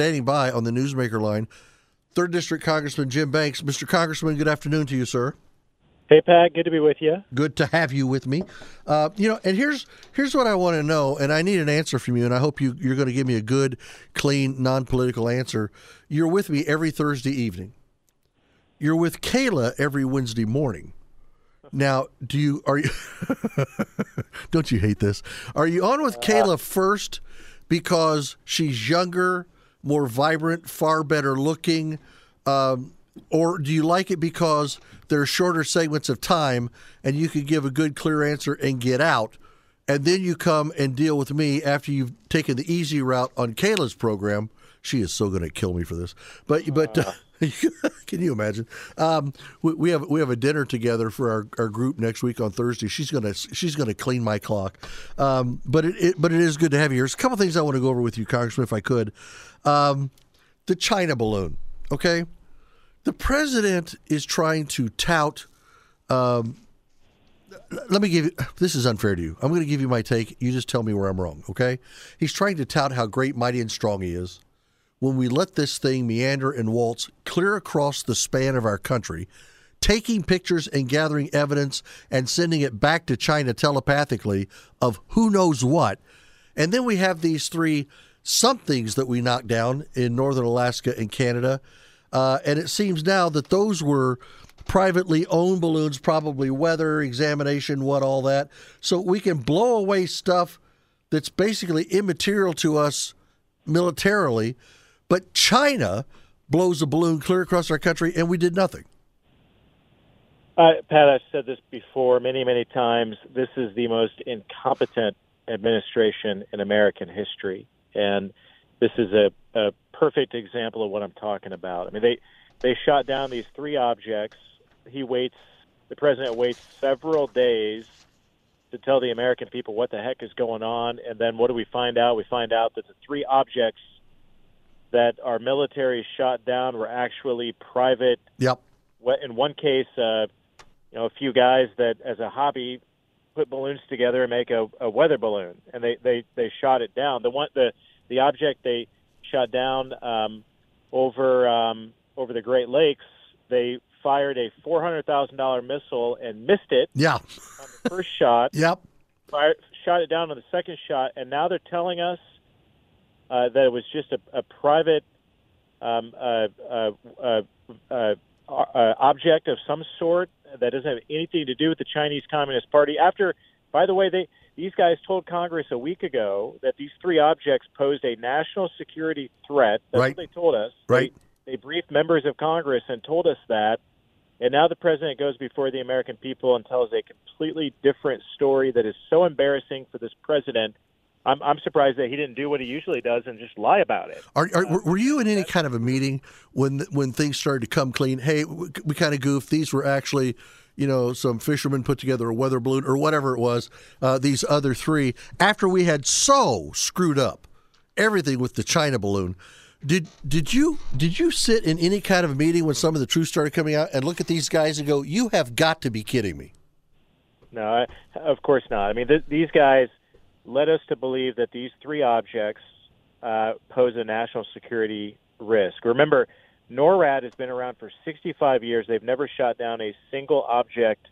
standing by on the newsmaker line, Third District Congressman Jim Banks. Mr. Congressman, good afternoon to you, sir. Hey Pat, good to be with you. Good to have you with me. Uh, you know, and here's here's what I want to know, and I need an answer from you, and I hope you you're going to give me a good, clean, non-political answer. You're with me every Thursday evening. You're with Kayla every Wednesday morning. Now, do you are you? don't you hate this? Are you on with Kayla first because she's younger, more vibrant, far better looking? Um, or do you like it because there are shorter segments of time and you can give a good, clear answer and get out? And then you come and deal with me after you've taken the easy route on Kayla's program. She is so going to kill me for this, but but uh, can you imagine? Um, we, we, have we have a dinner together for our, our group next week on Thursday. She's gonna she's gonna clean my clock, um, but it, it, but it is good to have you here. There's a couple things I want to go over with you, Congressman, if I could. Um, the China balloon, okay the president is trying to tout. Um, let me give you this is unfair to you. I'm going to give you my take. You just tell me where I'm wrong, okay? He's trying to tout how great, mighty, and strong he is. When we let this thing meander and waltz clear across the span of our country, taking pictures and gathering evidence and sending it back to China telepathically of who knows what. And then we have these three somethings that we knocked down in northern Alaska and Canada uh, and it seems now that those were privately owned balloons, probably weather, examination, what, all that. So we can blow away stuff that's basically immaterial to us militarily. But China blows a balloon clear across our country, and we did nothing. Uh, Pat, I've said this before many, many times. This is the most incompetent administration in American history. And this is a, a perfect example of what I'm talking about. I mean, they they shot down these three objects. He waits. The president waits several days to tell the American people what the heck is going on, and then what do we find out? We find out that the three objects that our military shot down were actually private. Yep. In one case, uh, you know, a few guys that, as a hobby, put balloons together and make a, a weather balloon, and they they they shot it down. The one the the object they shot down um, over um, over the Great Lakes, they fired a four hundred thousand dollar missile and missed it. Yeah. on the first shot. Yep. Fired, shot it down on the second shot, and now they're telling us uh, that it was just a, a private um, uh, uh, uh, uh, uh, object of some sort that doesn't have anything to do with the Chinese Communist Party. After, by the way, they these guys told Congress a week ago that these three objects posed a national security threat. That's right. what they told us. Right. They, they briefed members of Congress and told us that. And now the president goes before the American people and tells a completely different story that is so embarrassing for this president. I'm, I'm surprised that he didn't do what he usually does and just lie about it. Are, are, were you in any kind of a meeting when when things started to come clean? Hey, we, we kind of goofed. These were actually you know, some fishermen put together a weather balloon or whatever it was, uh, these other three, after we had so screwed up everything with the China balloon. Did did you did you sit in any kind of a meeting when some of the truth started coming out and look at these guys and go, "You have got to be kidding me"? No, I, of course not. I mean, th- these guys led us to believe that these three objects uh, pose a national security risk. Remember, NORAD has been around for 65 years. They've never shot down a single object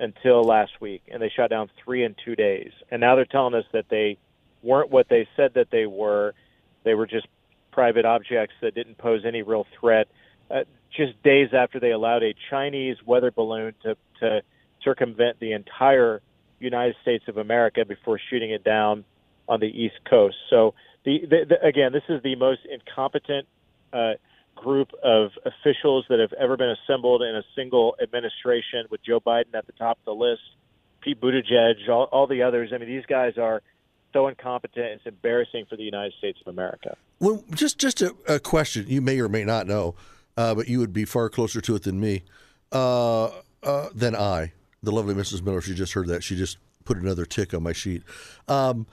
until last week, and they shot down three in two days. And now they're telling us that they weren't what they said that they were. They were just private objects that didn't pose any real threat. Uh, just days after they allowed a Chinese weather balloon to, to circumvent the entire United States of America before shooting it down on the East Coast. So, the, the, the again, this is the most incompetent uh, group of officials that have ever been assembled in a single administration with Joe Biden at the top of the list, Pete Buttigieg, all, all the others. I mean, these guys are so incompetent. It's embarrassing for the United States of America. Well, just just a, a question you may or may not know, uh, but you would be far closer to it than me, uh, uh, than I. The lovely Mrs. Miller, she just heard that. She just put another tick on my sheet. Um,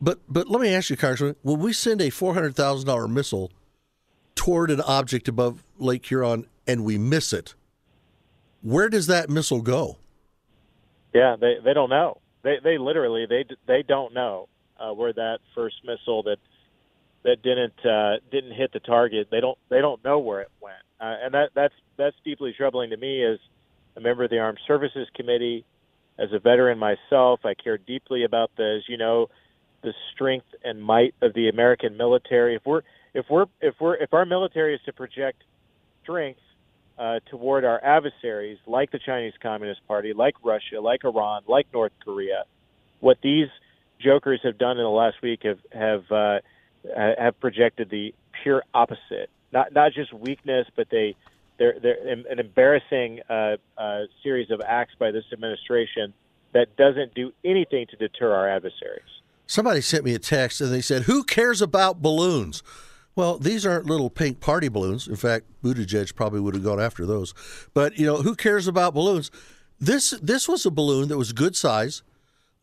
but but let me ask you, Congressman, when we send a four hundred thousand dollar missile toward an object above Lake Huron and we miss it, where does that missile go? Yeah, they they don't know. They they literally they they don't know uh, where that first missile that that didn't uh, didn't hit the target. They don't they don't know where it went, uh, and that that's that's deeply troubling to me as a member of the Armed Services Committee, as a veteran myself. I care deeply about the as you know the strength and might of the American military. If we're if we're if we're if our military is to project strength uh, toward our adversaries, like the Chinese Communist Party, like Russia, like Iran, like North Korea, what these jokers have done in the last week have have uh, have projected the pure opposite. Not not just weakness, but they they're they're an embarrassing uh, uh, series of acts by this administration that doesn't do anything to deter our adversaries. Somebody sent me a text and they said, "Who cares about balloons?" Well, these aren't little pink party balloons. In fact, Buttigieg probably would have gone after those. But you know, who cares about balloons? This this was a balloon that was good size.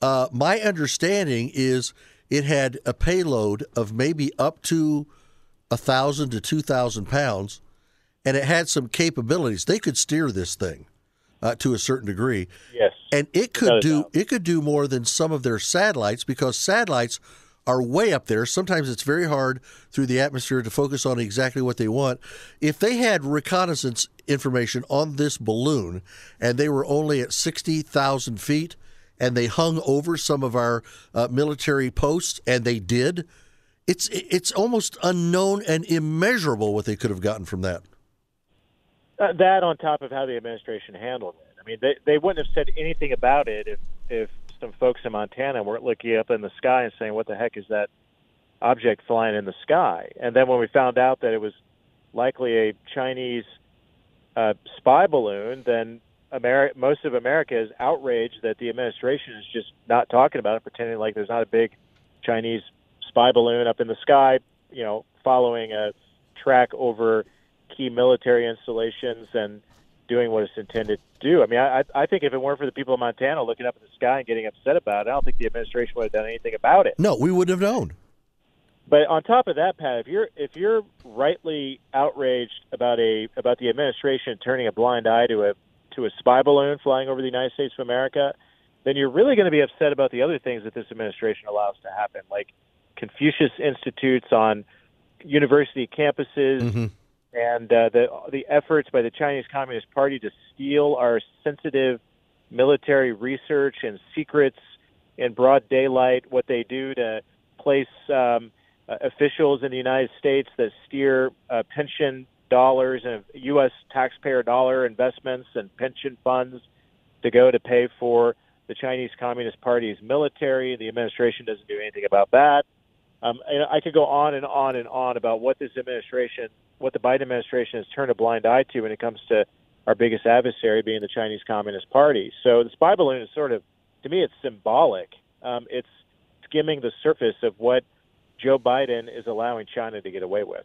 Uh, my understanding is it had a payload of maybe up to a thousand to two thousand pounds, and it had some capabilities. They could steer this thing uh, to a certain degree. Yes, and it could do it could do more than some of their satellites because satellites are way up there. Sometimes it's very hard through the atmosphere to focus on exactly what they want. If they had reconnaissance information on this balloon and they were only at 60,000 feet and they hung over some of our uh, military posts, and they did, it's, it's almost unknown and immeasurable what they could have gotten from that. Uh, that on top of how the administration handled it. I mean, they, they wouldn't have said anything about it if, if some folks in Montana weren't looking up in the sky and saying, "What the heck is that object flying in the sky?" And then when we found out that it was likely a Chinese uh, spy balloon, then Ameri- most of America is outraged that the administration is just not talking about it, pretending like there's not a big Chinese spy balloon up in the sky, you know, following a track over key military installations and doing what it's intended to do. I mean, I, I think if it weren't for the people of Montana looking up at the sky and getting upset about it, I don't think the administration would have done anything about it. No, we wouldn't have known. But on top of that, Pat, if you're if you're rightly outraged about a about the administration turning a blind eye to a to a spy balloon flying over the United States of America, then you're really going to be upset about the other things that this administration allows to happen, like Confucius Institutes on university campuses, mm-hmm and uh, the the efforts by the Chinese Communist Party to steal our sensitive military research and secrets in broad daylight. What they do to place um, uh, officials in the United States that steer uh, pension dollars and U.S. taxpayer dollar investments and pension funds to go to pay for the Chinese Communist Party's military. The administration doesn't do anything about that. Um, and I could go on and on and on about what this administration what the Biden administration has turned a blind eye to when it comes to our biggest adversary being the Chinese Communist Party. So the spy balloon is sort of, to me, it's symbolic. Um, it's skimming the surface of what Joe Biden is allowing China to get away with.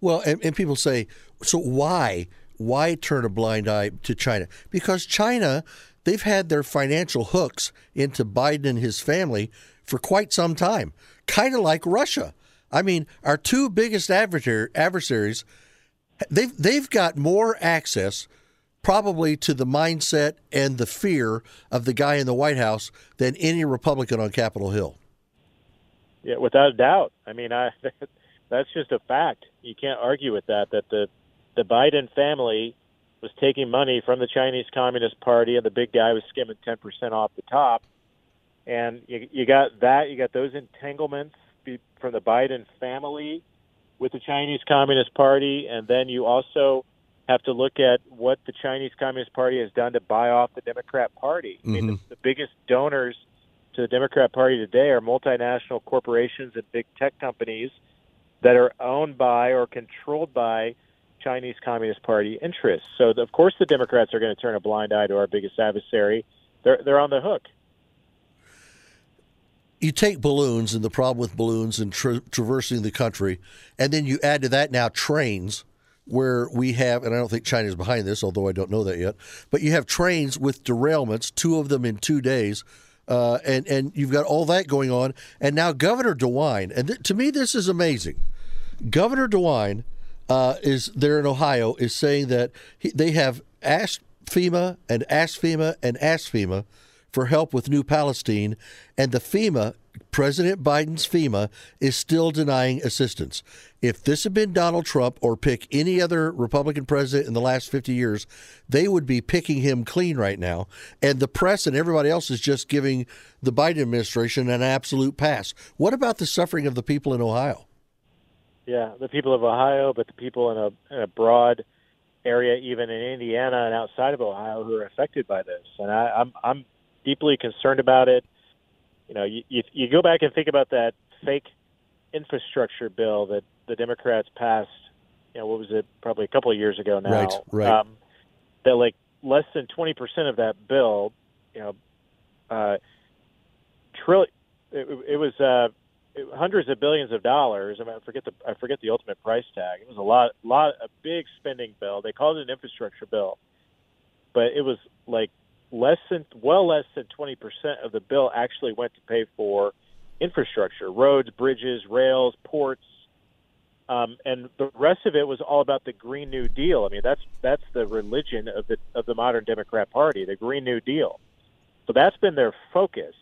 Well, and, and people say, so why? Why turn a blind eye to China? Because China, they've had their financial hooks into Biden and his family for quite some time, kind of like Russia. I mean, our two biggest adversaries, they've they've got more access probably to the mindset and the fear of the guy in the White House than any Republican on Capitol Hill. Yeah, without a doubt. I mean, I that's just a fact. You can't argue with that. That the the Biden family was taking money from the Chinese Communist Party, and the big guy was skimming ten percent off the top. And you, you got that. You got those entanglements from the Biden family with the Chinese Communist Party, and then you also have to look at what the Chinese Communist Party has done to buy off the Democrat Party. Mm-hmm. I mean, the, mm-hmm. the biggest donors to the Democrat Party today are multinational corporations and big tech companies that are owned by or controlled by Chinese Communist Party interests. So, of course, the Democrats are going to turn a blind eye to our biggest adversary. They're they're on the hook you take balloons and the problem with balloons and tra- traversing the country, and then you add to that now trains where we have, and I don't think China is behind this, although I don't know that yet, but you have trains with derailments, two of them in two days. Uh, and and you've got all that going on, and now Governor DeWine, and th- to me this is amazing. Governor DeWine uh, is there in Ohio is saying that he, they have asked FEMA and asked FEMA and asked FEMA for help with New Palestine, and the FEMA, President Biden's FEMA, is still denying assistance. If this had been Donald Trump or pick any other Republican president in the last 50 years, they would be picking him clean right now. And the press and everybody else is just giving the Biden administration an absolute pass. What about the suffering of the people in Ohio? Yeah, the people of Ohio, but the people in a, in a broad area, even in Indiana and outside of Ohio, who are affected by this. And I, I'm I'm deeply concerned about it. You know, you, you you go back and think about that fake infrastructure bill that the Democrats passed. You know, what was it? Probably a couple of years ago now. Right, right. Um, that like less than twenty percent of that bill, you know, uh, trillion. It, it was uh, hundreds of billions of dollars. I mean, I forget the I forget the ultimate price tag. It was a lot, lot a big spending bill. They called it an infrastructure bill, but it was like less than well less than twenty percent of the bill actually went to pay for infrastructure, roads, bridges, rails, ports, um, and the rest of it was all about the Green New Deal. I mean, that's that's the religion of the of the modern Democrat Party, the Green New Deal. So that's been their focus,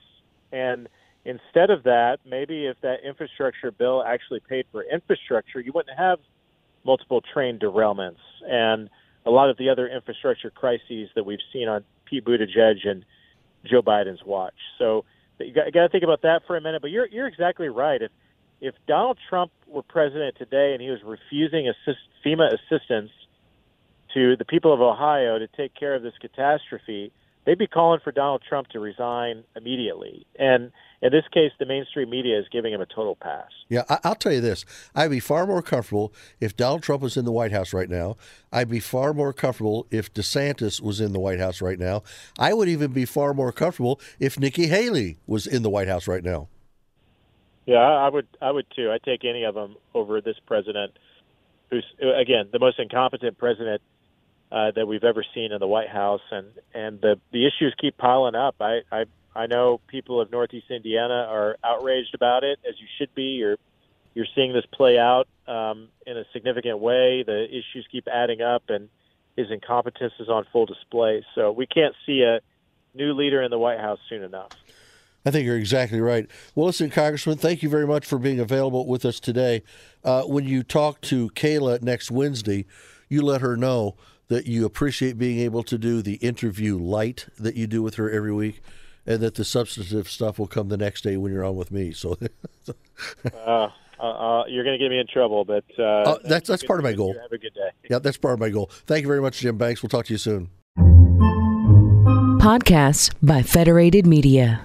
and Instead of that, maybe if that infrastructure bill actually paid for infrastructure, you wouldn't have multiple train derailments and a lot of the other infrastructure crises that we've seen on Pete Buttigieg and Joe Biden's watch. So you got, you got to think about that for a minute. But you're you're exactly right. If if Donald Trump were president today and he was refusing assist, FEMA assistance to the people of Ohio to take care of this catastrophe, they'd be calling for Donald Trump to resign immediately. And in this case, the mainstream media is giving him a total pass. Yeah, I'll tell you this. I'd be far more comfortable if Donald Trump was in the White House right now. I'd be far more comfortable if DeSantis was in the White House right now. I would even be far more comfortable if Nikki Haley was in the White House right now. Yeah, I would. I would too. I'd take any of them over this president, who's again the most incompetent president uh, that we've ever seen in the White House, and and the the issues keep piling up. I I I know people of Northeast Indiana are outraged about it, as you should be. You're you're seeing this play out um, in a significant way. The issues keep adding up, and his incompetence is on full display. So we can't see a new leader in the White House soon enough. I think you're exactly right. Well, listen, Congressman, thank you very much for being available with us today. Uh, when you talk to Kayla next Wednesday, you let her know that you appreciate being able to do the interview light that you do with her every week and that the substantive stuff will come the next day when you're on with me. So, uh, uh, uh, you're going to get me in trouble, but uh, uh that's that's part of my goal. Have a good day. Yeah, that's part of my goal. Thank you very much, Jim Banks. We'll talk to you soon. Podcasts by Federated Media.